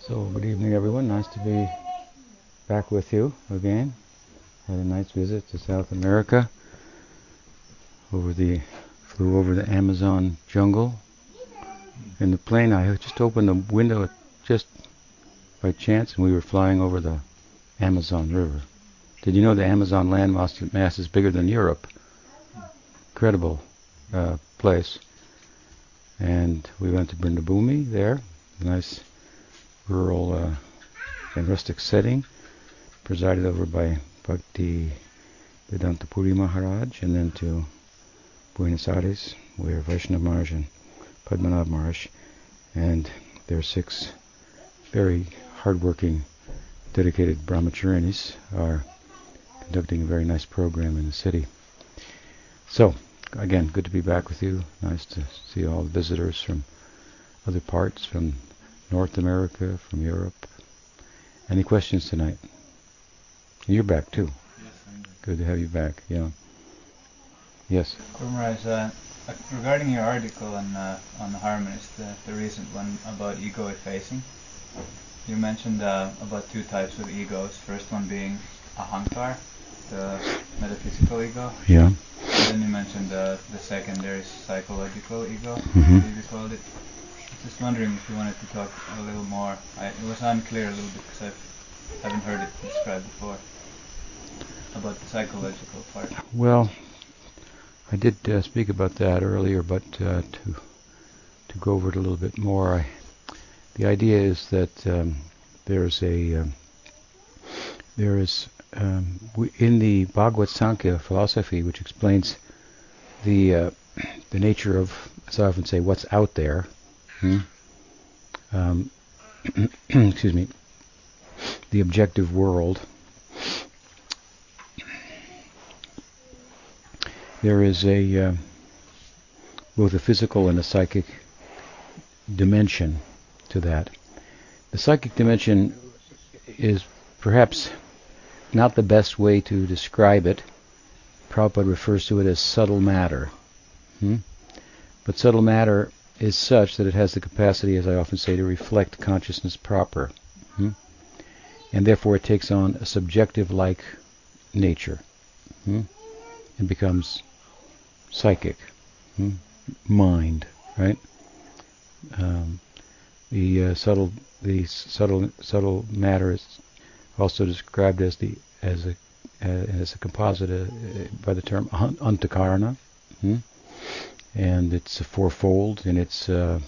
So, good evening everyone, nice to be back with you again. Had a nice visit to South America. Over the, flew over the Amazon jungle. In the plane, I just opened the window just by chance, and we were flying over the Amazon River. Did you know the Amazon land mass is bigger than Europe? Incredible uh, place. And we went to Brindabhumi there, nice rural uh, and rustic setting, presided over by Bhakti Vedanta Puri Maharaj, and then to Buenos Aires, where Vaishnav Maharaj and Padmanabh Maharaj, and their six very hardworking, dedicated brahmacharinis are conducting a very nice program in the city. So, again, good to be back with you. Nice to see all the visitors from other parts, from North America, from Europe. Any questions tonight? You're back too. Yes, I'm Good to have you back. Yeah. Yes. Gurmaharaj, uh, uh, regarding your article on uh, on the harmonist, the, the recent one about ego effacing, you mentioned uh, about two types of egos. First one being ahankar, the metaphysical ego. Yeah. And then you mentioned uh, the secondary psychological ego, Mhm. as you called it. Just wondering if you wanted to talk a little more. I, it was unclear a little bit because I haven't heard it described before about the psychological part. Well, I did uh, speak about that earlier, but uh, to to go over it a little bit more, I, the idea is that um, there's a um, there is um, w- in the Bhagavad Sankhya philosophy, which explains the uh, the nature of, as I often say, what's out there. hmm? Um, excuse me. The objective world. There is a uh, both a physical and a psychic dimension to that. The psychic dimension is perhaps not the best way to describe it. Prabhupada refers to it as subtle matter. Hmm? But subtle matter is such that it has the capacity, as I often say, to reflect consciousness proper. Hmm? And therefore it takes on a subjective-like nature hmm? and becomes psychic, hmm? mind, right? Um, the uh, subtle, the subtle, subtle matter is also described as the as a as a composite uh, by the term antakarana, hmm? and it's a fourfold in its uh,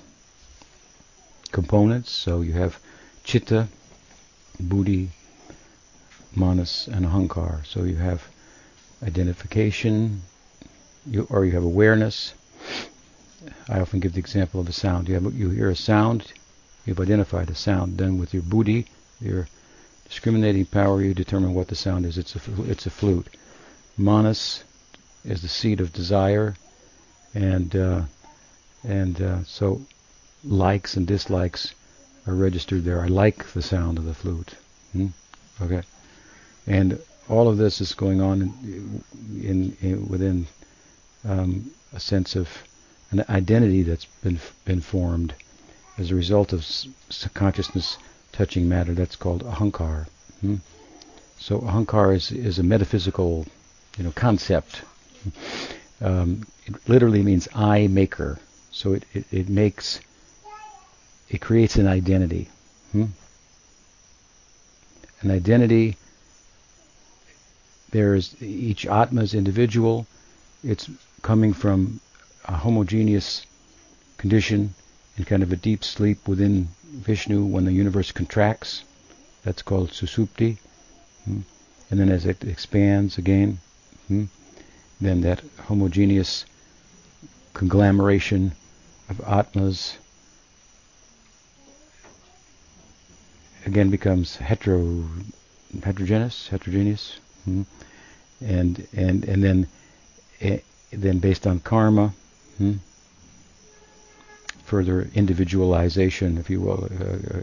components. So you have chitta, buddhi, manas, and ahankar. So you have identification, you, or you have awareness. I often give the example of a sound. You have you hear a sound, you've identified a sound. Then with your buddhi, your discriminating power, you determine what the sound is. It's a it's a flute. Manas is the seat of desire, and uh, and uh, so likes and dislikes are registered there. I like the sound of the flute. Hmm? Okay, and all of this is going on in, in, in within um, a sense of an identity that's been been formed as a result of consciousness touching matter. That's called ahankar. Hmm? So ahankar is is a metaphysical, you know, concept. Um, it literally means I maker. So it, it, it makes it creates an identity. Hmm? An identity. There is each atma is individual. It's coming from a homogeneous condition in kind of a deep sleep within Vishnu when the universe contracts. That's called susupti. Hmm? And then as it expands again, hmm? then that homogeneous conglomeration of atmas again becomes hetero heterogeneous heterogeneous hmm? and and and then eh, then based on karma hmm? Further individualization if you will uh, uh,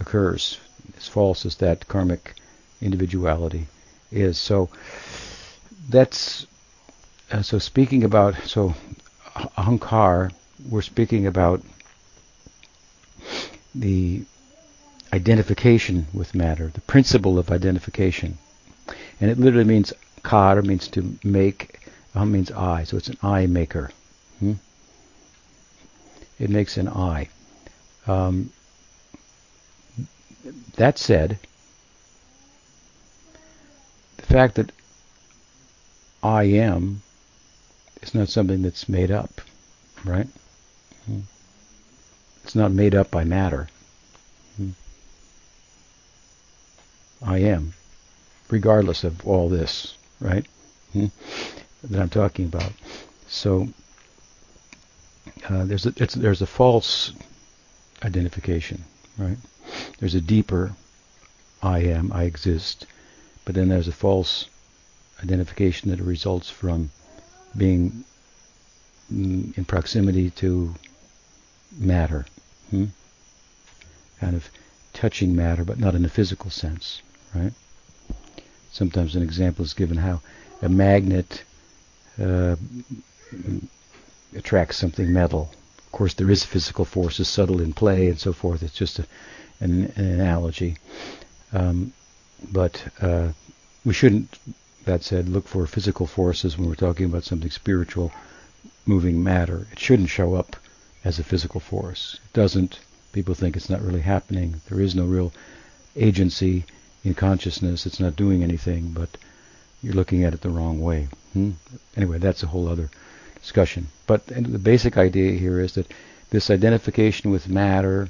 occurs as false as that karmic individuality is so that's uh, so speaking about so ahankar. We're speaking about the identification with matter, the principle of identification, and it literally means kar means to make, uh, means I, so it's an I maker. Hmm? It makes an I. Um, that said, the fact that I am is not something that's made up, right? It's not made up by matter. I am, regardless of all this, right? Hmm. That I'm talking about. So uh, there's a, there's a false identification, right? There's a deeper I am, I exist, but then there's a false identification that results from being mm, in proximity to matter, hmm? kind of touching matter, but not in a physical sense, right? Sometimes an example is given how a magnet uh, attracts something metal. Of course, there is physical forces subtle in play and so forth. It's just a, an, an, analogy. Um, but uh, we shouldn't, that said, look for physical forces when we're talking about something spiritual, moving matter. It shouldn't show up as a physical force. It doesn't. People think it's not really happening. There is no real agency in consciousness. It's not doing anything, but you're looking at it the wrong way. Hmm? Anyway, that's a whole other discussion. But the basic idea here is that this identification with matter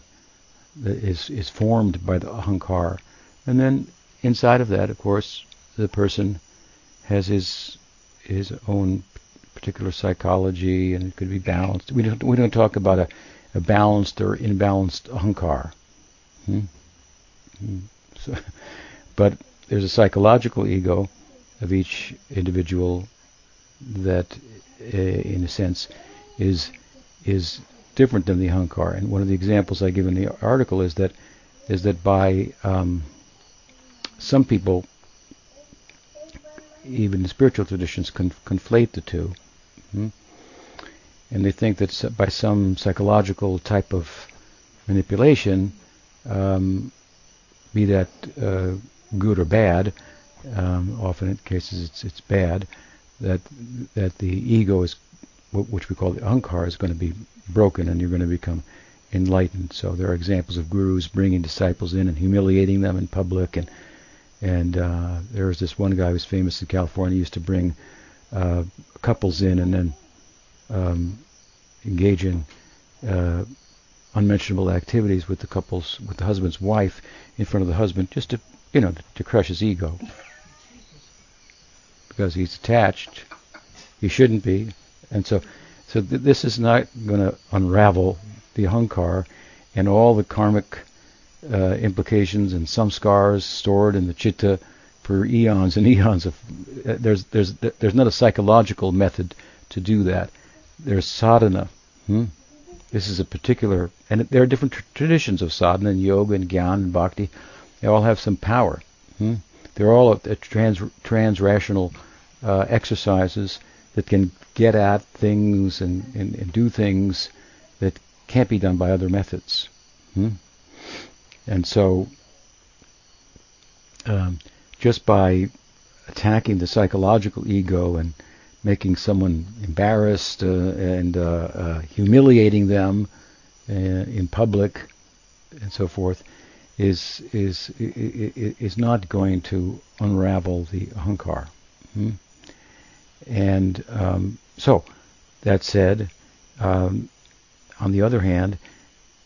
is is formed by the ahankar, and then inside of that, of course, the person has his his own particular psychology, and it could be balanced. We don't we don't talk about a, a balanced or imbalanced ahankar. Hmm? Hmm. So, but there's a psychological ego of each individual that uh, in a sense, is is different than the ahankar. And one of the examples I give in the article is that is that by um, some people, even in spiritual traditions, con- conflate the two, hmm? and they think that by some psychological type of manipulation, um, be that uh, good or bad, um, often in cases it's it's bad, that that the ego is, which we call the ahankar, is going to be broken, and you're going to become enlightened. So there are examples of gurus bringing disciples in and humiliating them in public, and and uh, there was this one guy who was famous in California. Used to bring uh, couples in and then um, engage in uh, unmentionable activities with the couple's with the husband's wife in front of the husband, just to you know to crush his ego because he's attached. He shouldn't be, and so so th- this is not going to unravel the ahankar and all the karmic uh, implications and some scars stored in the chitta for eons and eons of. Uh, there's there's there's not a psychological method to do that. There's sadhana. Hmm? This is a particular, and there are different tr- traditions of sadhana and yoga and gyan and bhakti. They all have some power. Hmm? They're all a, a trans trans-rational uh, exercises that can get at things and, and, and, do things that can't be done by other methods. Hmm? And so, um, just by attacking the psychological ego and making someone embarrassed uh, and uh, uh, humiliating them uh, in public and so forth, is is is not going to unravel the ahankar. Hmm? And um, so, that said, um, on the other hand,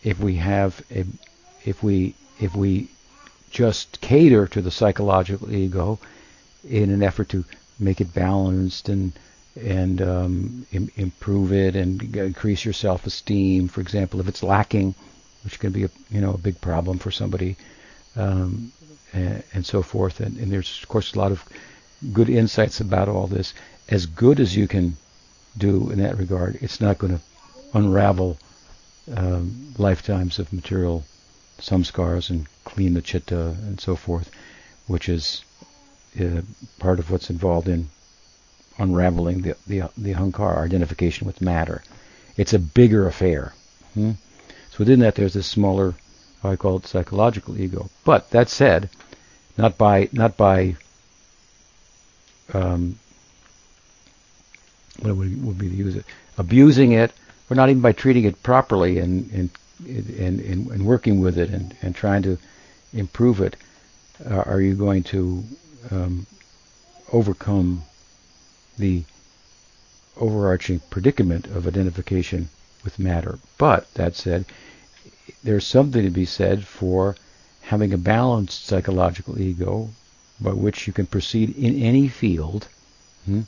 if we have a, if we if we just cater to the psychological ego in an effort to make it balanced and and um, Im- improve it and increase your self-esteem, for example, if it's lacking, which can be a you know a big problem for somebody, um, and, and, so forth. And, and, there's of course a lot of good insights about all this. As good as you can do in that regard, it's not going to unravel um, lifetimes of material samskars and clean the chitta and so forth, which is uh, part of what's involved in unraveling the, the, the ahankara, identification with matter. It's a bigger affair. Hmm? So within that, there's this smaller, I call it, psychological ego. But that said, not by not by um, what would, would be to use it? Abusing it, or not even by treating it properly and and and, and, and working with it and, and trying to improve it. Uh, are you going to um, overcome the overarching predicament of identification with matter? But that said, there's something to be said for having a balanced psychological ego by which you can proceed in any field hmm,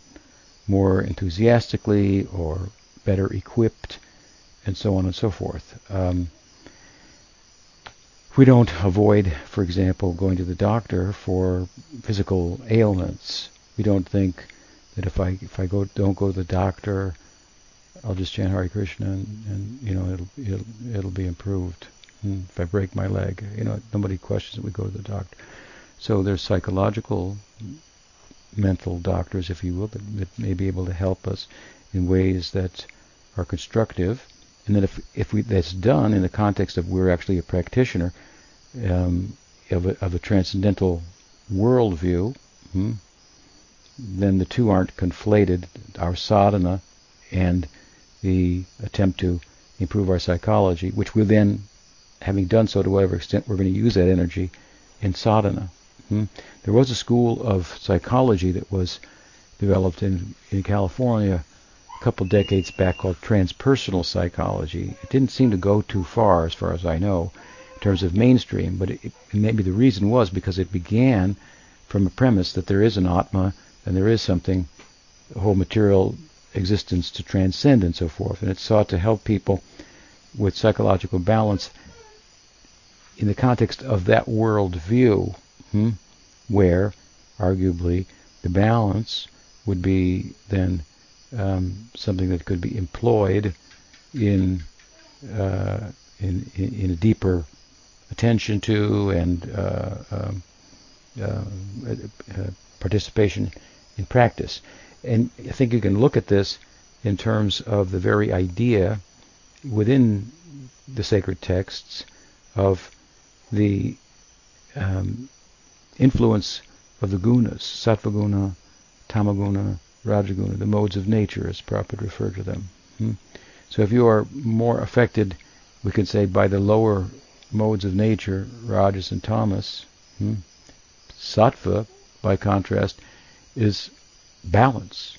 more enthusiastically or better equipped and so on and so forth. Um, we don't avoid, for example, going to the doctor for physical ailments. We don't think that if I if I go don't go to the doctor, I'll just chant Hare Krishna and, and you know it'll it'll it'll be improved. And if I break my leg, you know nobody questions that we go to the doctor. So there's psychological, mental doctors, if you will, that, that may be able to help us in ways that are constructive. And then if if we that's done in the context of we're actually a practitioner um, of, a, of a transcendental worldview, hmm, then the two aren't conflated. Our sadhana and the attempt to improve our psychology, which we then, having done so to whatever extent, we're going to use that energy in sadhana. Hmm? There was a school of psychology that was developed in, in California a couple decades back called transpersonal psychology. It didn't seem to go too far, as far as I know, in terms of mainstream, but it, maybe the reason was because it began from a premise that there is an Atma and there is something, a whole material existence to transcend and so forth. And it sought to help people with psychological balance in the context of that world view, hmm, where arguably the balance would be then um, something that could be employed in, uh, in, in, in a deeper attention to and uh, um, uh, uh, participation in practice. And I think you can look at this in terms of the very idea within the sacred texts of the um, influence of the gunas, sattva guna, tamaguna, rajaguna, the modes of nature, as Prabhupada referred to them. Hmm? So if you are more affected, we could say, by the lower modes of nature, rajas and tamas, hmm? sattva, by contrast, is balance.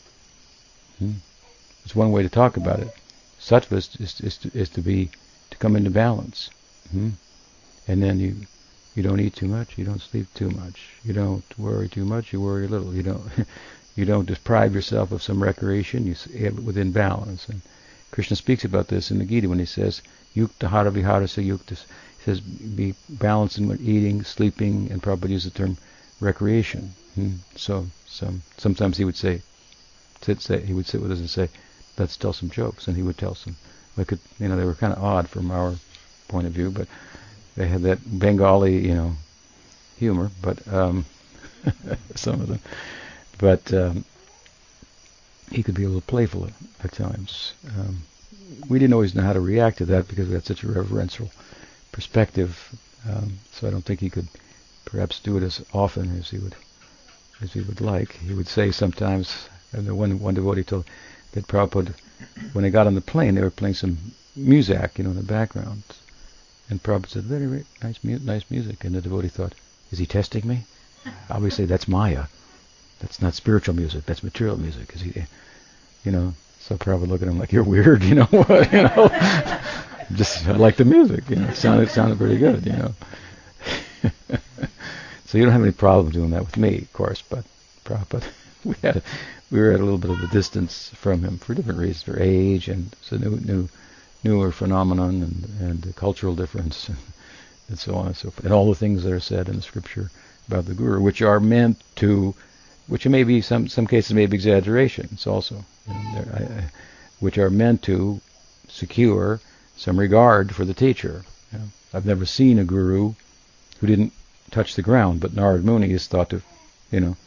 Hmm? It's one way to talk about it. Sattva is, is, is, to, is to be to come into balance. Hmm? And then you you don't eat too much, you don't sleep too much, you don't worry too much, you worry a little. You don't you don't deprive yourself of some recreation. You have it within balance. And Krishna speaks about this in the Gita when he says yukta hara viharasa yuktas. He says be balanced in eating, sleeping, and probably use the term recreation. Hmm? So some sometimes he would say, sit, say he would sit with us and say, let's tell some jokes, and he would tell some. Like it, you know, they were kind of odd from our point of view, but they had that Bengali, you know, humor, but um, some of them. But um, he could be a little playful at, at times. Um, we didn't always know how to react to that because we had such a reverential perspective. Um, so I don't think he could perhaps do it as often as he would as he would like. He would say sometimes, and the one one devotee told that Prabhupada, when they got on the plane, they were playing some music, you know, in the background. And Prabhupada said, very, very nice, mu- nice music. And the devotee thought, is he testing me? Obviously, that's Maya. That's not spiritual music. That's material music. Is he, you know? So Prabhupada looked at him like, you're weird, you know what? you know, just I like the music. You know, it sounded it sounded pretty good, you know. So you don't have any problem doing that with me, of course, but Prabhupada, we had a, we were at a little bit of a distance from him for different reasons, for age and a new new newer phenomenon and and cultural difference and, and so on and so forth, and all the things that are said in the scripture about the guru, which are meant to which may be some some cases may be exaggerations also, you know, I, which are meant to secure some regard for the teacher. You know. I've never seen a guru who didn't touch the ground, but Narad Muni is thought to, you know,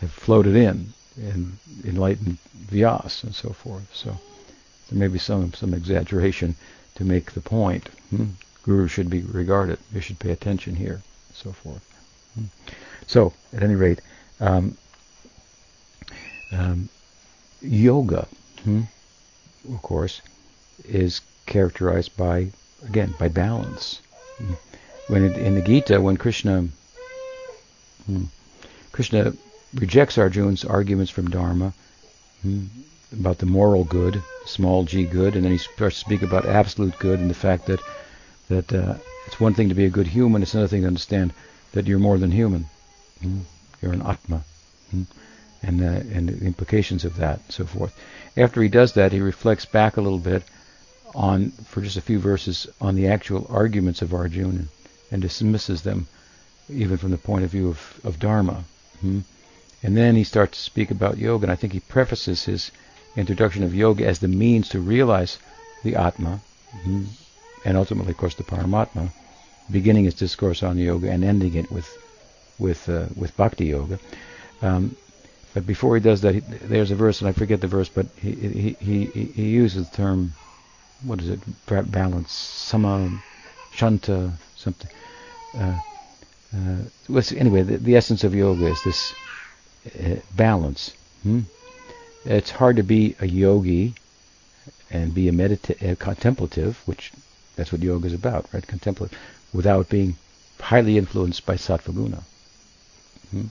have floated in and enlightened Vyas and so forth. So there may be some some exaggeration to make the point. Hmm? Guru should be regarded. You should pay attention here, and so forth. Hmm? So, at any rate, um, um, yoga, hmm, of course, is characterized by again by balance. When it, in the Gita, when Krishna hmm, Krishna rejects Arjuna's arguments from Dharma hmm, about the moral good, small g good, and then he starts to speak about absolute good and the fact that that uh, it's one thing to be a good human, it's another thing to understand that you're more than human. Hmm? You're an atma. Hmm? And, uh, and the implications of that, and so forth. After he does that, he reflects back a little bit on, for just a few verses, on the actual arguments of Arjuna and dismisses them, even from the point of view of, of Dharma. Hmm? And then he starts to speak about yoga, and I think he prefaces his introduction of yoga as the means to realize the Atma, hmm? and ultimately, of course, the Paramatma, beginning his discourse on yoga and ending it with with uh, with Bhakti Yoga. Um, but before he does that, he, there's a verse, and I forget the verse, but he he he, he uses the term, what is it? Balance, sama, shanta, something. Uh, uh, anyway, the, the, essence of yoga is this uh, balance. Hmm? It's hard to be a yogi and be a medita- contemplative, which that's what yoga is about, right? Contemplative, without being highly influenced by sattva guna. Hmm?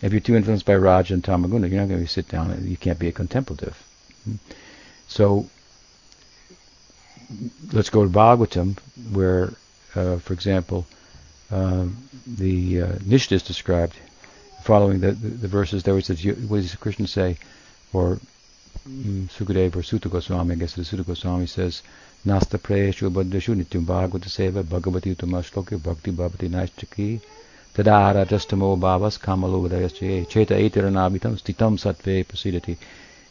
If you're too influenced by Raja and Tamaguna, you're not going to sit down and you can't be a contemplative. Hmm? So let's go to Bhagavatam, where, uh, for example, uh, the uh, is described following the, the, the, verses there, which says, what does Krishna say? Or um, Sukadeva or Suta Goswami, I guess the Suta Goswami says, Nasta prayeshu baddashu nityam bhagavata seva bhagavati utamashloke bhakti bhavati naishchaki tadara justamo bhavas kamalodayasya cheta etiranabitam stitam satve prasidati.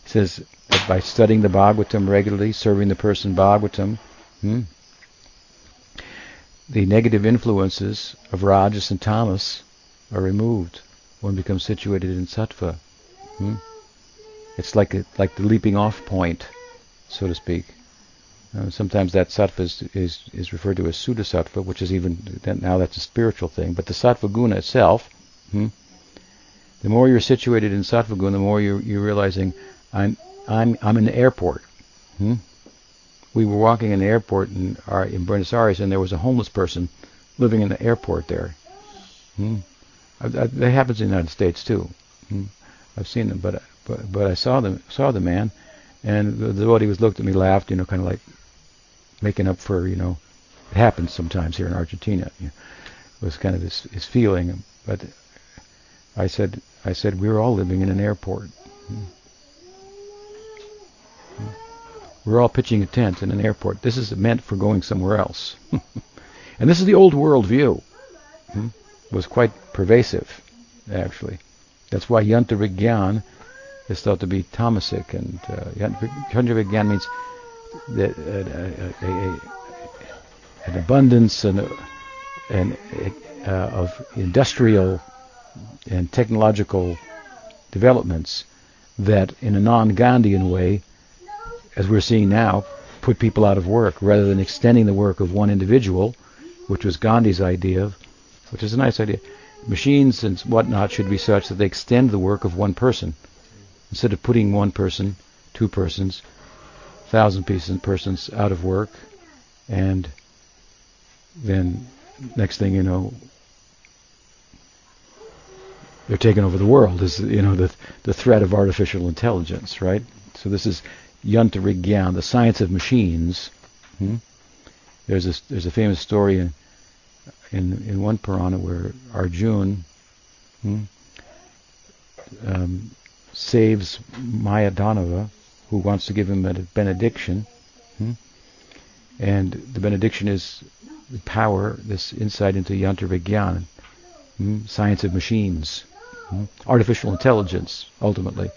He says that by studying the Bhagavatam regularly, serving the person Bhagavatam, hmm, the negative influences of Rajas and Tamas are removed. One becomes situated in Sattva. Hmm? It's like a, like the leaping off point, so to speak. Uh, sometimes that sattva is, is, is, referred to as Suddha sattva, which is even now that's a spiritual thing. But the sattva guna itself, hmm, the more you're situated in sattva guna, the more you're, you're realizing I'm I'm I'm in the airport. Hmm? We were walking in the airport in, our, in Buenos Aires, and there was a homeless person living in the airport there. Hmm? I, I, that happens in the United States too. Hmm? I've seen them, but but but I saw them saw the man, and the devotee was looked at me, laughed, you know, kind of like making up for, you know, it happens sometimes here in Argentina. You know, was kind of his, his feeling. But I said, I said, we're all living in an airport. We're all pitching a tent in an airport. This is meant for going somewhere else. and this is the old world view. Hmm? was quite pervasive, actually. That's why Yantra Vigyan is thought to be tamasic, and uh, Yantra means that, uh, a, a, an abundance and, and uh, of industrial and technological developments that, in a non-Gandhian way, as we're seeing now, put people out of work rather than extending the work of one individual, which was Gandhi's idea, of, which is a nice idea. Machines and whatnot should be such that they extend the work of one person instead of putting one person, two persons, thousand pieces of persons out of work, and then next thing you know, they're taking over the world. Is you know the the threat of artificial intelligence, right? So this is Yantra Vigyan, the science of machines. Hmm? There's a there's a famous story in in, in one Purana where Arjun hmm, um, saves Mayadanava who wants to give him a benediction. Hmm? And the benediction is the power, this insight into Yantra hmm? science of machines, hmm? artificial intelligence, ultimately.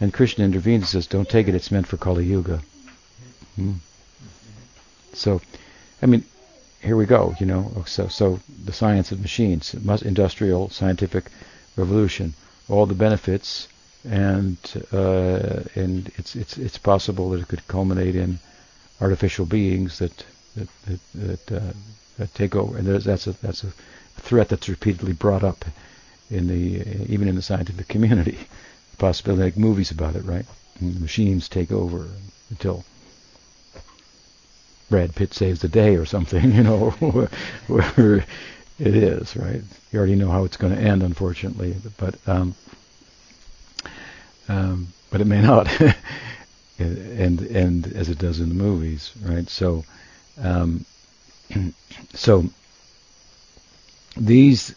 And Krishna intervenes and says, don't take it, it's meant for Kali Yuga. Hmm? So, I mean, here we go, you know. So, so the science of machines, industrial, scientific revolution, all the benefits, and uh, and it's it's it's possible that it could culminate in artificial beings that that that, that, uh, that take over. And that's a that's a threat that's repeatedly brought up in the even in the scientific community. Possibility make movies about it, right? And machines take over until Brad Pitt saves the day or something, you know, where it is, right? You already know how it's going to end, unfortunately, but um, um, but it may not, and and as it does in the movies, right? So, um, so these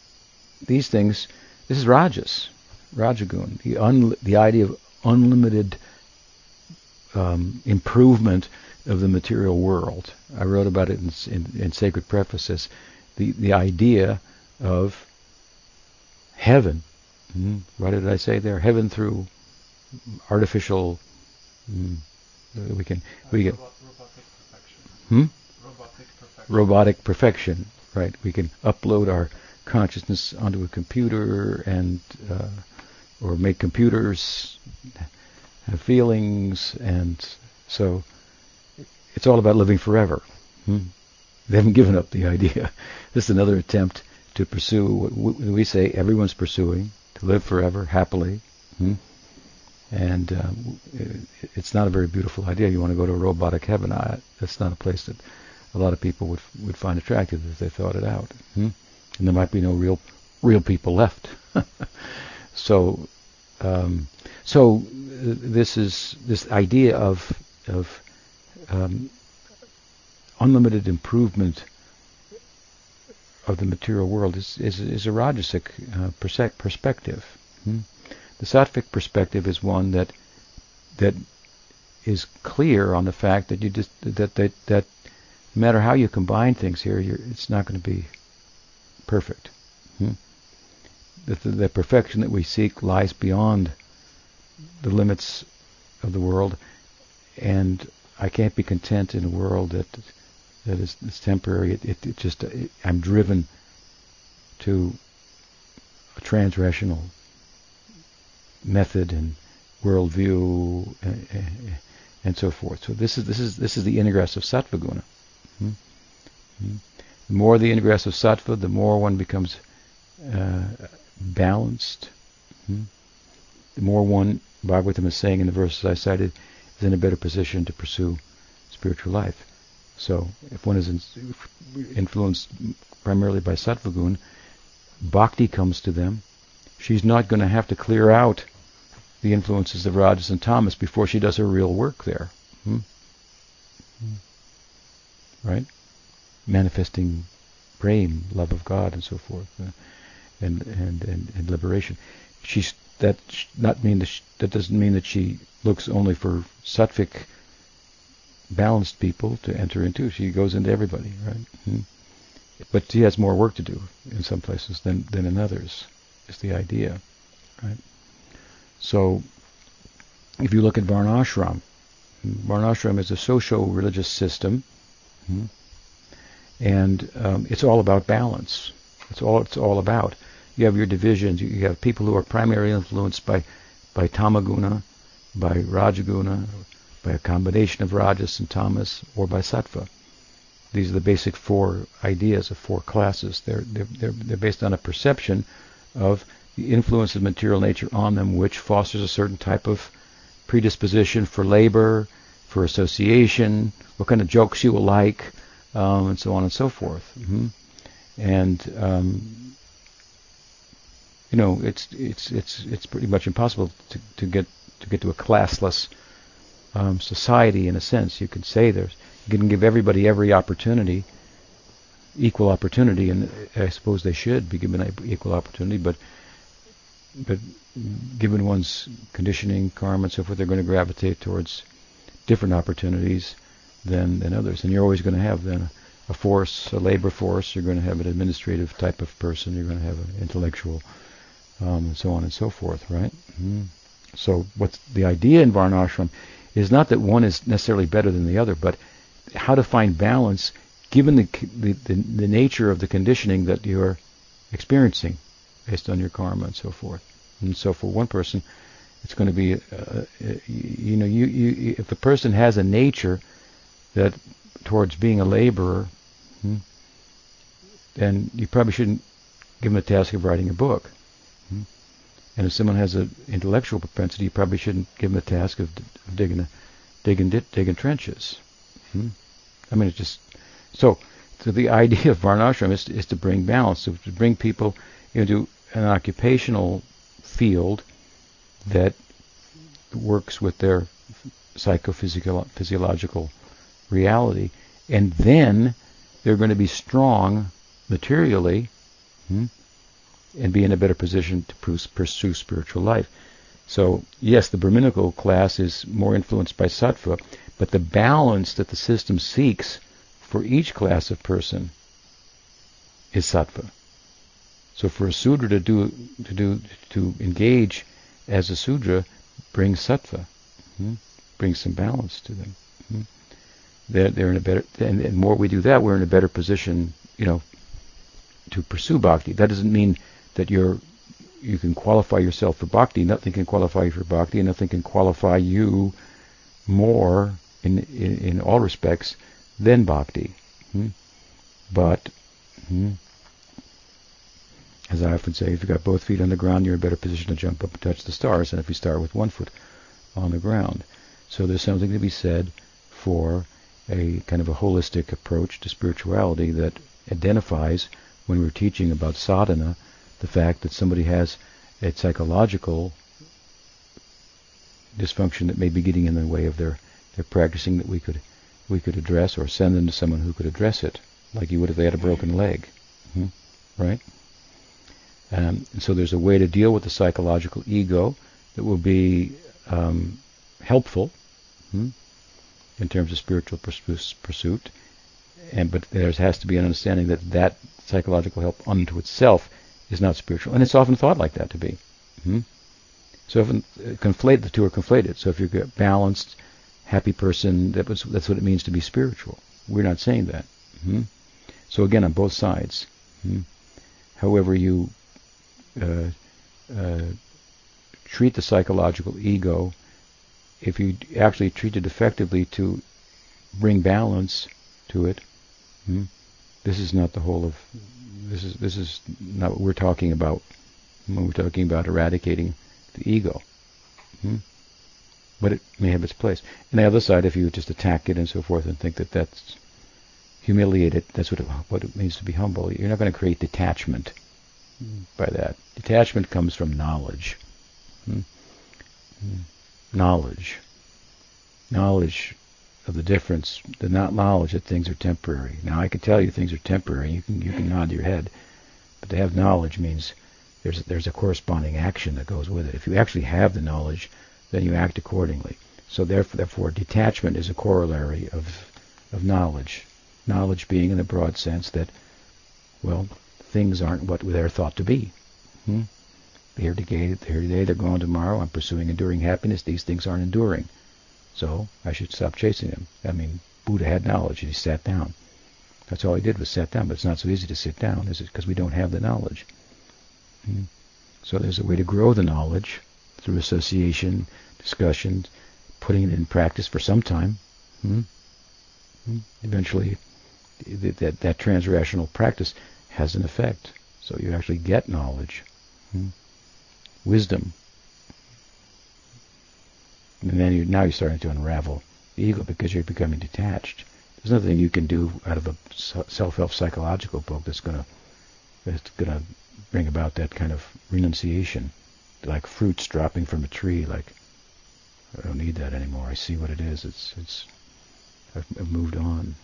these things, this is Rajas, Rajagun, the un, the idea of unlimited um, improvement of the material world. I wrote about it in, in, in Sacred Prefaces. The the idea of heaven. Mm-hmm. What did I say there? Heaven through artificial. Mm, we can we get robotic perfection. Hmm? Robotic perfection. Robotic perfection, right? We can upload our consciousness onto a computer and uh, or make computers have feelings, and so it's all about living forever. Hmm? They haven't given up the idea. This is another attempt to pursue what we say everyone's pursuing to live forever happily. Hmm? And um, it's not a very beautiful idea. You want to go to a robotic heaven. I, that's not a place that a lot of people would would find attractive if they thought it out. Hmm? And there might be no real real people left. so, um, so uh, this is this idea of of um, unlimited improvement of the material world is, is, is a Rajasic uh, perspective. Hmm? The Sattvic perspective is one that that is clear on the fact that you just that that that no matter how you combine things here, it's not going to be perfect. Hmm? The, the perfection that we seek lies beyond the limits of the world, and I can't be content in a world that that is, is temporary. It, it, it just it, I'm driven to a transrational method and worldview and, and, so forth. So this is this is this is the ingress of sattva guna. Hmm? Hmm? The more the ingress of sattva, the more one becomes uh, balanced. Hmm? The more one, Bhagavatam is saying in the verses I cited, is in a better position to pursue spiritual life. So if one is in, influenced primarily by sattva gun, bhakti comes to them. She's not going to have to clear out the influences of Rajas and Tamas before she does her real work there. Hmm? Hmm. Right? Manifesting prema, love of God, and so forth, uh, and, and, and and liberation. She's that not mean that that doesn't mean that she looks only for sattvic balanced people to enter into. She goes into everybody, right? Hmm. But she has more work to do in some places than than in others. Is the idea, right? So, if you look at Varnashram, Varnashram is a social-religious system, hmm, and um, it's all about balance. It's all it's all about. You have your divisions. You have people who are primarily influenced by by tamaguna, by rajaguna, by a combination of rajas and tamas, or by sattva. These are the basic four ideas of four classes. They're they're they're, they're based on a perception of the influence of material nature on them, which fosters a certain type of predisposition for labor, for association, what kind of jokes you will like, um, and so on and so forth. Mm-hmm. And um, you know, it's it's it's it's pretty much impossible to, to get to get to a classless um, society in a sense. You could say there's you can give everybody every opportunity, equal opportunity, and I suppose they should be given equal opportunity. But but given one's conditioning, karma, and so forth, they're going to gravitate towards different opportunities than than others. And you're always going to have then a force, a labor force. You're going to have an administrative type of person. You're going to have an intellectual, um, and so on and so forth, right? Mm-hmm. So what's the idea in Varnashram is not that one is necessarily better than the other, but how to find balance given the, the, the, the nature of the conditioning that you're experiencing based on your karma and so forth. And so for one person, it's going to be, uh, uh you know, you, you, if the person has a nature that towards being a laborer, hmm, then you probably shouldn't give them the task of writing a book. Hmm. And if someone has an intellectual propensity, you probably shouldn't give them the task of, digging, a, digging, digging trenches. Hmm. I mean, it's just so. So the idea of varnashram is, is to bring balance, to, to bring people into an occupational field that works with their psychophysiological reality, and then they're going to be strong materially hmm, and be in a better position to pursue spiritual life. So, yes, the Brahminical class is more influenced by sattva, but the balance that the system seeks for each class of person is sattva. So for a Sudra to do to do to engage as a Sudra brings sattva, hmm? brings some balance to them. Hmm? They're, they're in a better, and more we do that, we're in a better position, you know, to pursue bhakti. That doesn't mean that you're you can qualify yourself for bhakti. Nothing can qualify you for bhakti, and nothing can qualify you more in in, in all respects than bhakti. Hmm? But hmm, as I often say, if you've got both feet on the ground, you're in a better position to jump up and touch the stars than if you start with one foot on the ground. So there's something to be said for a kind of a holistic approach to spirituality that identifies, when we're teaching about sadhana, the fact that somebody has a psychological dysfunction that may be getting in the way of their, their practicing that we could we could address or send them to someone who could address it, like you would if they had a broken leg. hmm Right? Um, and so there's a way to deal with the psychological ego that will be um, helpful hmm, in terms of spiritual pursuit. And but there has to be an understanding that that psychological help unto itself is not spiritual, and it's often thought like that to be. Hmm? So often uh, conflate the two are conflated. So if you're a balanced, happy person, that was, that's what it means to be spiritual. We're not saying that. Hmm? So again, on both sides. Hmm? However you uh, uh, treat the psychological ego, if you actually treat it effectively to bring balance to it, hmm, this is not the whole of this is this is not what we're talking about when we're talking about eradicating the ego. Hmm? But it may have its place. And the other side, if you just attack it and so forth and think that that's humiliate it, that's what it, what it means to be humble. You're not going to create detachment by that. Detachment comes from knowledge. Hmm? Knowledge. Knowledge of the difference, the not knowledge that things are temporary. Now I can tell you things are temporary. You can you can nod your head, but to have knowledge means there's there's a corresponding action that goes with it. If you actually have the knowledge, then you act accordingly. So therefore, therefore detachment is a corollary of of knowledge. Knowledge being in the broad sense that, well, things aren't what they're thought to be. Hmm? They're here today, they're today, they're gone tomorrow. I'm pursuing enduring happiness. These things aren't enduring. So I should stop chasing them. I mean, Buddha had knowledge and he sat down. That's all he did was sat down, but it's not so easy to sit down, is it? Because we don't have the knowledge. Hmm? So there's a way to grow the knowledge through association, discussion, putting it in practice for some time. Hmm? Hmm? Eventually, that, that, that transrational practice has an effect. So you actually get knowledge, hmm? Wisdom. And then you, now you're starting to unravel the ego because you're becoming detached. There's nothing you can do out of a self-help psychological book that's going to that's to bring about that kind of renunciation, like fruits dropping from a tree. Like I don't need that anymore. I see what it is. It's it's I've, I've moved on.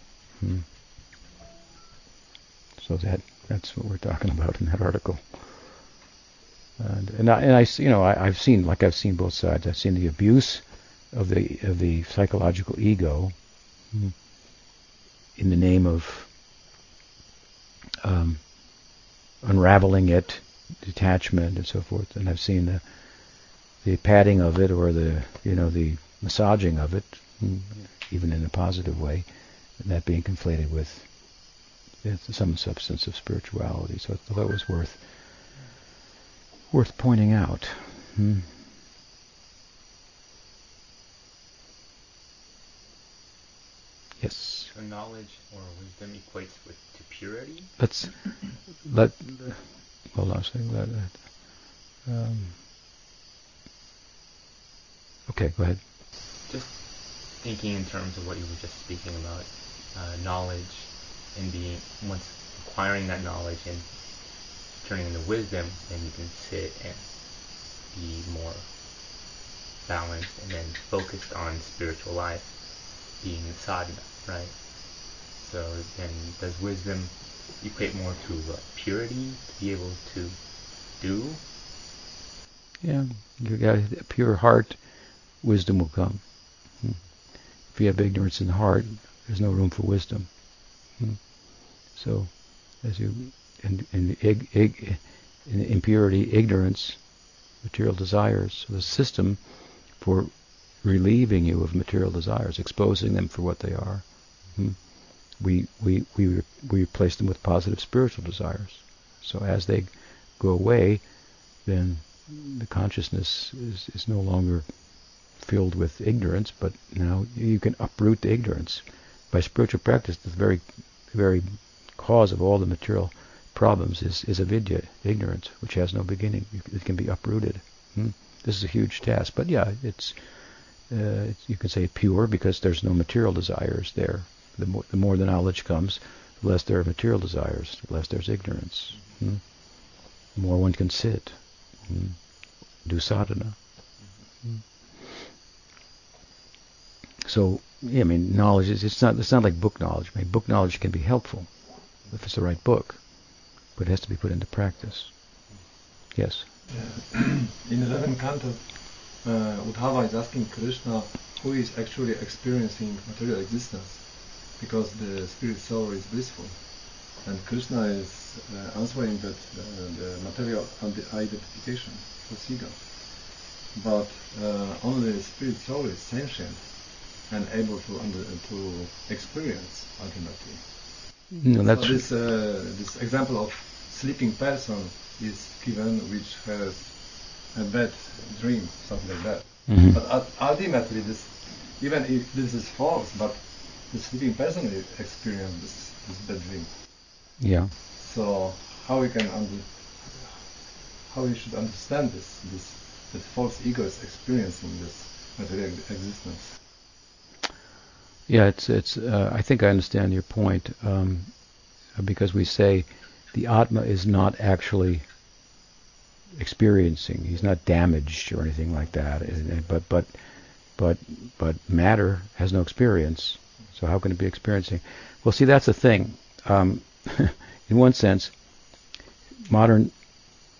Hmm. So that that's what we're talking about in that article. And, and I, and I, you know, I, have seen, like I've seen both sides. I've seen the abuse of the of the psychological ego hmm, in the name of um, unraveling it, detachment, and so forth. And I've seen the the padding of it, or the you know the massaging of it, even in a positive way, and that being conflated with some substance of spirituality. So I thought it was worth worth pointing out. Hmm. Yes. So knowledge or wisdom equates with to purity. Let's let hold on a second. Let, um, okay, go ahead. Just thinking in terms of what you were just speaking about, uh, knowledge and being once acquiring that knowledge and turning into wisdom, then you can sit and be more balanced and then focused on spiritual life, being the sadhana, right? So then does wisdom equate more to uh, purity to be able to do? Yeah, you got a pure heart, wisdom will come. Hmm. If you have ignorance in the heart, there's no room for wisdom. Hmm. So, as you in, in, ig, ig, impurity, ignorance, material desires, So the system for relieving you of material desires, exposing them for what they are. Hmm. We, we, we, we replace them with positive spiritual desires. So as they go away, then the consciousness is, is no longer filled with ignorance, but now you can uproot the ignorance. By spiritual practice, the very, very cause of all the material problems is, is avidya, ignorance, which has no beginning. It can be uprooted. Hmm? This is a huge task. But yeah, it's, uh, it's, you can say pure because there's no material desires there. The more, the more the knowledge comes, the less there are material desires, the less there's ignorance. Hmm? The more one can sit, hmm? do sadhana. Hmm? So, yeah, I mean, knowledge is it's not it's not like book knowledge. I mean, book knowledge can be helpful if it's the right book, but it has to be put into practice. Yes. In 11 canto, uh, Uddhava is asking Krishna who is actually experiencing material existence because the spirit soul is blissful. And Krishna is uh, answering that uh, the material and the identification, prasiga. But uh, only the spirit soul is sentient and able to under, to experience ultimately. No, that's so this uh, this example of sleeping person is given which has a bad dream, something like that. Mhm. But ultimately, this even if this is false, but the sleeping person will experience this, this bad dream. yeah. So how we can under, how we should understand this this that false ego is experiencing this material existence. Yeah, it's it's. Uh, I think I understand your point um, because we say the atma is not actually experiencing. He's not damaged or anything like that. But but but but matter has no experience. So how can it be experiencing? Well, see, that's the thing. Um, in one sense, modern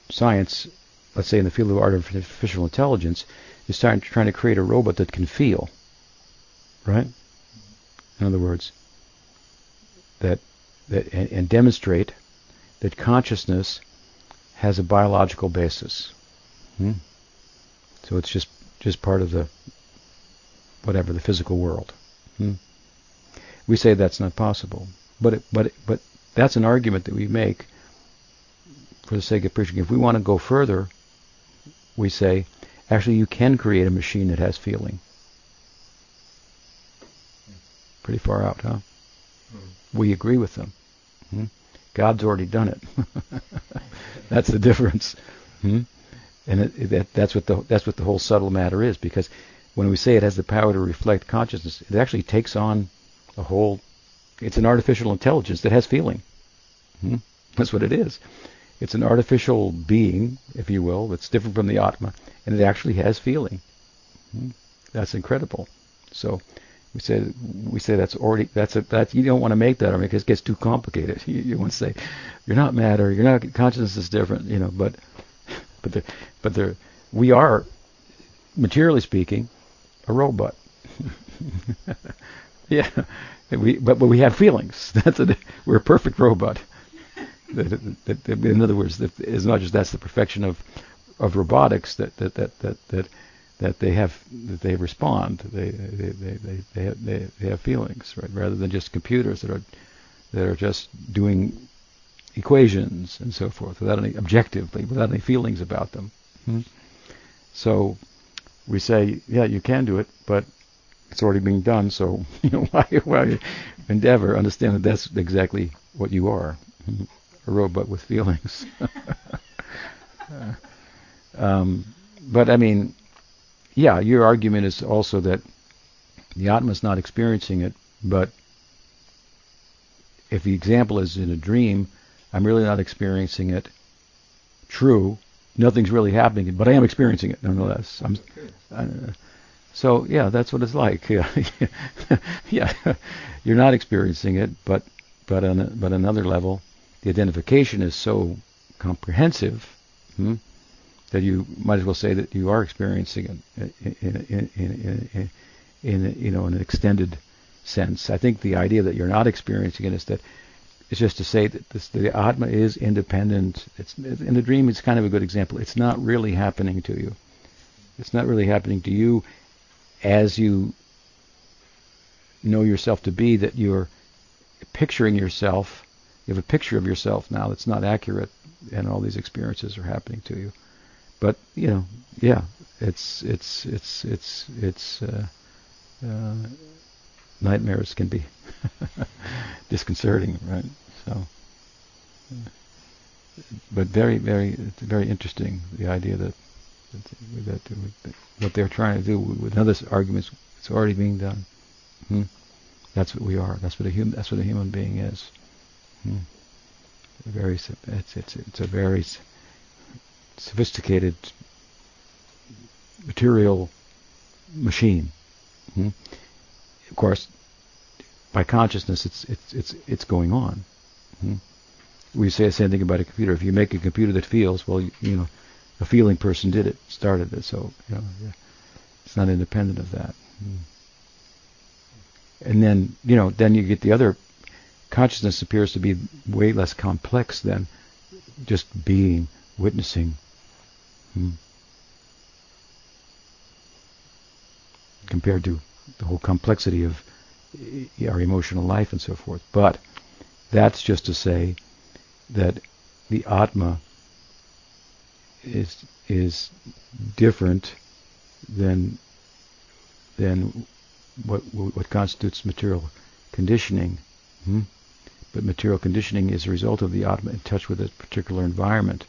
science, let's say in the field of artificial intelligence, is trying to create a robot that can feel. Right. In other words, that that and, and demonstrate that consciousness has a biological basis. Hmm? So it's just just part of the whatever the physical world. Hmm? We say that's not possible, but it, but it, but that's an argument that we make for the sake of preaching. If we want to go further, we say actually you can create a machine that has feeling. Pretty far out, huh? We agree with them. Hmm? God's already done it. that's the difference. Hmm? And it, it, that, that's what the that's what the whole subtle matter is. Because when we say it has the power to reflect consciousness, it actually takes on a whole. It's an artificial intelligence that has feeling. Hmm? That's what it is. It's an artificial being, if you will, that's different from the Atma, and it actually has feeling. Hmm? That's incredible. So we say we say that's already that's a that you don't want to make that mean because it gets too complicated. You, you want to say you're not matter, you're not consciousness is different, you know, but but the but the we are materially speaking a robot. yeah, we but but we have feelings. That's a we're a perfect robot. In other words, that not just that's the perfection of of robotics, that that that that, that that they have that they respond they they they they, they, have, they, they have feelings right rather than just computers that are that are just doing equations and so forth, without any objectively, without any feelings about them. Hmm? So we say, yeah, you can do it, but it's already being done. So you know why why endeavor? Understand that that's exactly what you are, a robot with feelings. um, but I mean, yeah, your argument is also that the Atma is not experiencing it, but if the example is in a dream, I'm really not experiencing it. True, nothing's really happening, but I am experiencing it nonetheless. I'm, uh, so yeah, that's what it's like. Yeah, yeah, you're not experiencing it, but but on a, but another level, the identification is so comprehensive hmm, that you might as well say that you are experiencing it in, in, in, in, you know an extended sense. I think the idea that you're not experiencing it is that it's just to say that this, the Atma is independent. It's in the dream. It's kind of a good example. It's not really happening to you. It's not really happening to you as you know yourself to be. That you're picturing yourself. You have a picture of yourself now that's not accurate, and all these experiences are happening to you. But you know, yeah, it's it's it's it's it's. Uh, uh, nightmares can be disconcerting, right? So, but very, very, very interesting the idea that that, that what they're trying to do with other arguments, it's already being done. Hmm? That's what we are. That's what a human. That's what a human being is. Hmm? Very. It's it's it's a very sophisticated material machine. Hmm? Of course, by consciousness, it's it's it's it's going on. Hmm? We say the same thing about a computer. If you make a computer that feels, well, you, you know, a feeling person did it, started it. So you know, it's not independent of that. Hmm. And then you know, then you get the other. Consciousness appears to be way less complex than just being, witnessing. Hmm. Compared to the whole complexity of our emotional life and so forth. But that's just to say that the Atma is is different than than what what constitutes material conditioning. Hmm? But material conditioning is a result of the Atma in touch with a particular environment,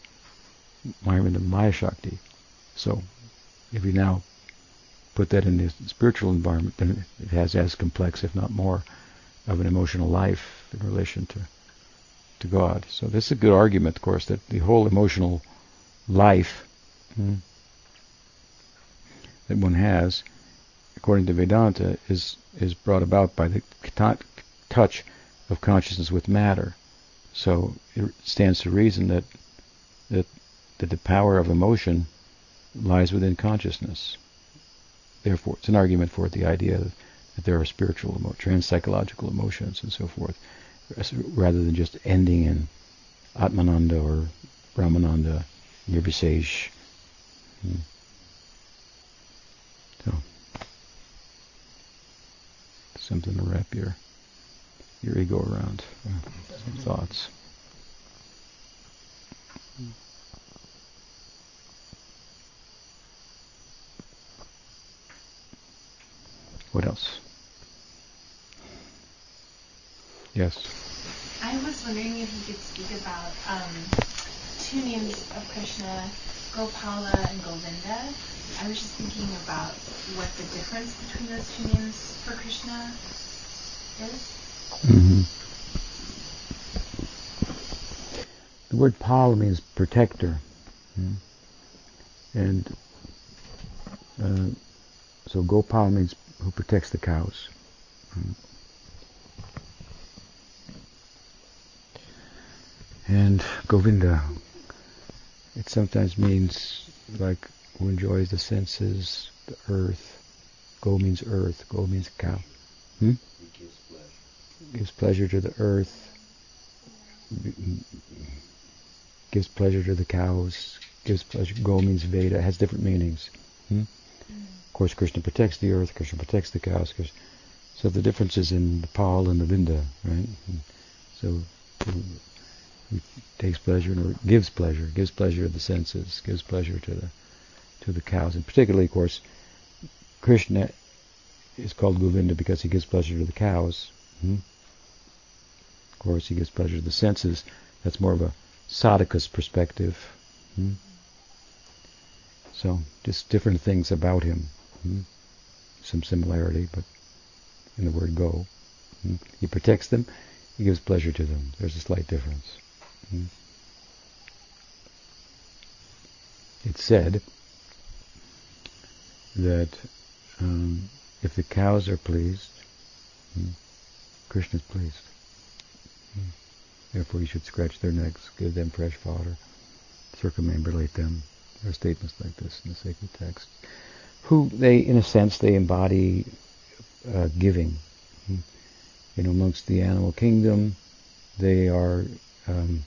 environment of Maya Shakti. So, if you now put that in the spiritual environment, then it has as complex, if not more, of an emotional life in relation to to God. So this is a good argument, of course, that the whole emotional life hmm, that one has, according to Vedanta, is is brought about by the touch of consciousness with matter. So it stands to reason that that that the power of emotion lies within consciousness. Therefore, it's an argument for the idea that there are spiritual, emo- transpsychological emotions and so forth, rather than just ending in Atmananda or Brahmananda, Nirvishesh. Hmm. So, something to wrap your your ego around. Uh, some thoughts. What else? Yes. I was wondering if you could speak about um, two names of Krishna, Gopala and Govinda. I was just thinking about what the difference between those two names for Krishna is. Mm-hmm. The word Pal means protector. Mm. And uh, so Gopal means who protects the cows. Mm. And Govinda, it sometimes means like who enjoys the senses, the earth. Go means earth. Go means cow. Hmm? gives pleasure. Gives pleasure to the earth. Gives pleasure to the cows. Gives pleasure. Go means Veda. It has different meanings. Hmm? Of course, Krishna protects the earth. Krishna protects the cows. So the difference is in the Pal and the Vinda, right? So He takes pleasure or gives pleasure, gives pleasure to the senses, gives pleasure to the to the cows, and particularly, of course, Krishna is called Govinda because he gives pleasure to the cows. Hmm? Of course, he gives pleasure to the senses. That's more of a sadhaka's perspective. Hmm? So, just different things about him. Hmm? Some similarity, but in the word go. Hmm? He protects them, he gives pleasure to them. There's a slight difference. Hmm? It's said that um, if the cows are pleased, hmm, Krishna is pleased. Hmm. Therefore, you should scratch their necks, give them fresh fodder, circumambulate them. There are statements like this in the sacred text. Who they, in a sense, they embody uh, giving. Hmm. You know, amongst the animal kingdom, they are um,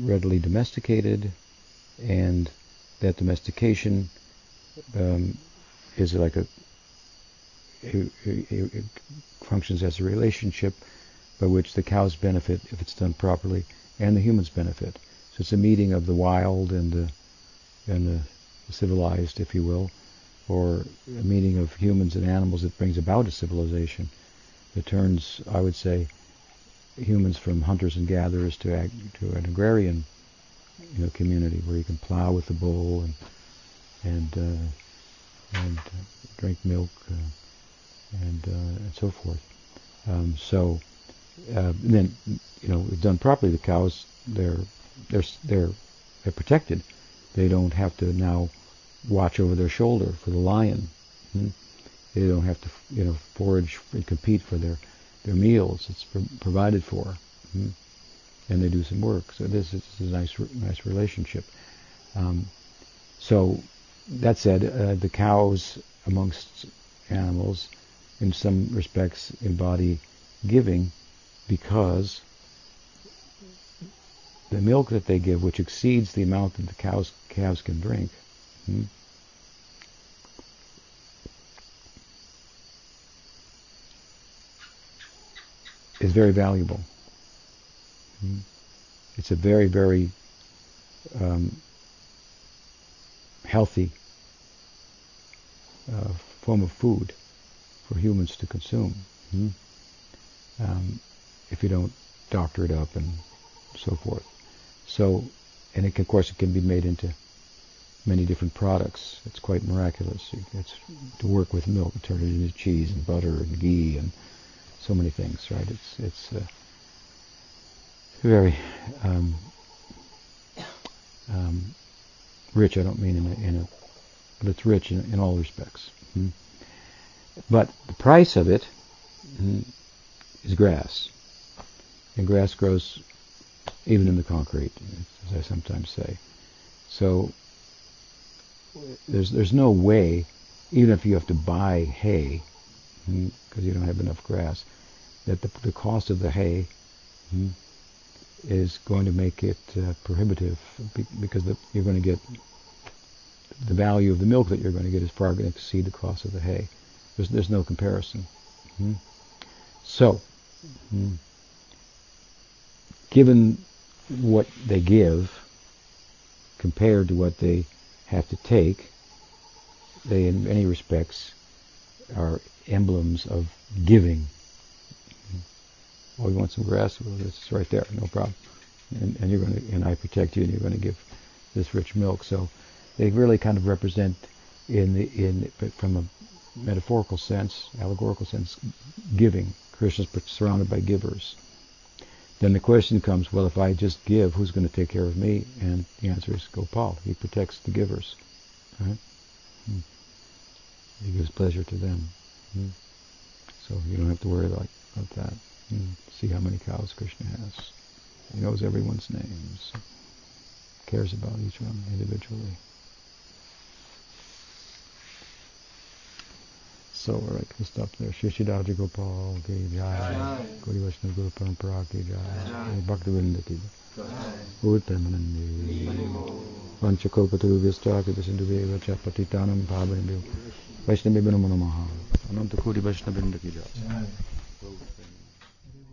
readily domesticated, and that domestication um, is like a functions as a relationship by which the cows benefit if it's done properly, and the humans benefit. So it's a meeting of the wild and the and the civilized, if you will, or a meeting of humans and animals that brings about a civilization that turns, I would say, humans from hunters and gatherers to ag- to an agrarian, you know, community where you can plow with the bull and and uh, and uh, drink milk uh, and uh, and so forth. Um, so uh, then, you know, if done properly, the cows they're they're they're they're protected. They don't have to now watch over their shoulder for the lion. Hmm? They don't have to, you know, forage and compete for their their meals. It's pro- provided for, hmm? and they do some work. So this is, a nice nice relationship. Um, so that said, uh, the cows amongst animals, in some respects, embody giving because the milk that they give, which exceeds the amount that the cows calves can drink, hmm, is very valuable. Hmm. It's a very, very um, healthy uh, form of food for humans to consume. Hmm? Um, if you don't doctor it up and so forth. So, and it can, of course, it can be made into many different products. It's quite miraculous. It's to work with milk turn it into cheese and butter and ghee and so many things, right? It's it's uh, very um, um, rich. I don't mean in a, in a but it's rich in, in all respects. Hmm? But the price of it hmm, is grass, and grass grows even in the concrete, as I sometimes say. So there's there's no way, even if you have to buy hay because hmm, you don't have enough grass, that the, the cost of the hay hmm, is going to make it uh, prohibitive because the, you're going to get the value of the milk that you're going to get is far going to exceed the cost of the hay. There's, there's no comparison. Hmm? So, given what they give compared to what they have to take, they, in many respects, are emblems of giving. Oh, you want some grass? Well, it's right there, no problem. And, and you're going to, and I protect you, and you're going to give this rich milk. So they really kind of represent, in the in from a metaphorical sense, allegorical sense, giving. Krishna's surrounded by givers. Then the question comes, well, if I just give, who's going to take care of me? And the answer is Gopal. He protects the givers. Right? Hmm. He gives pleasure to them. Hmm. So you don't have to worry about, about that. Hmm. See how many cows Krishna has. He knows everyone's names. Cares about each one individually. So so right, we'll stop there. Shri Shishidavji Gopal ki jai. Gauri Vaishnava Guru Parampara ki jai. Bhakti Vinda ki jai. Uttamanandi. Panchakopaturu Vyastaki Vasindhuveva Chapatitanam Bhavanibhu. Vaishnavibhinu Manamaha. Ananta Kuri Vaishnavibhinda ki jai.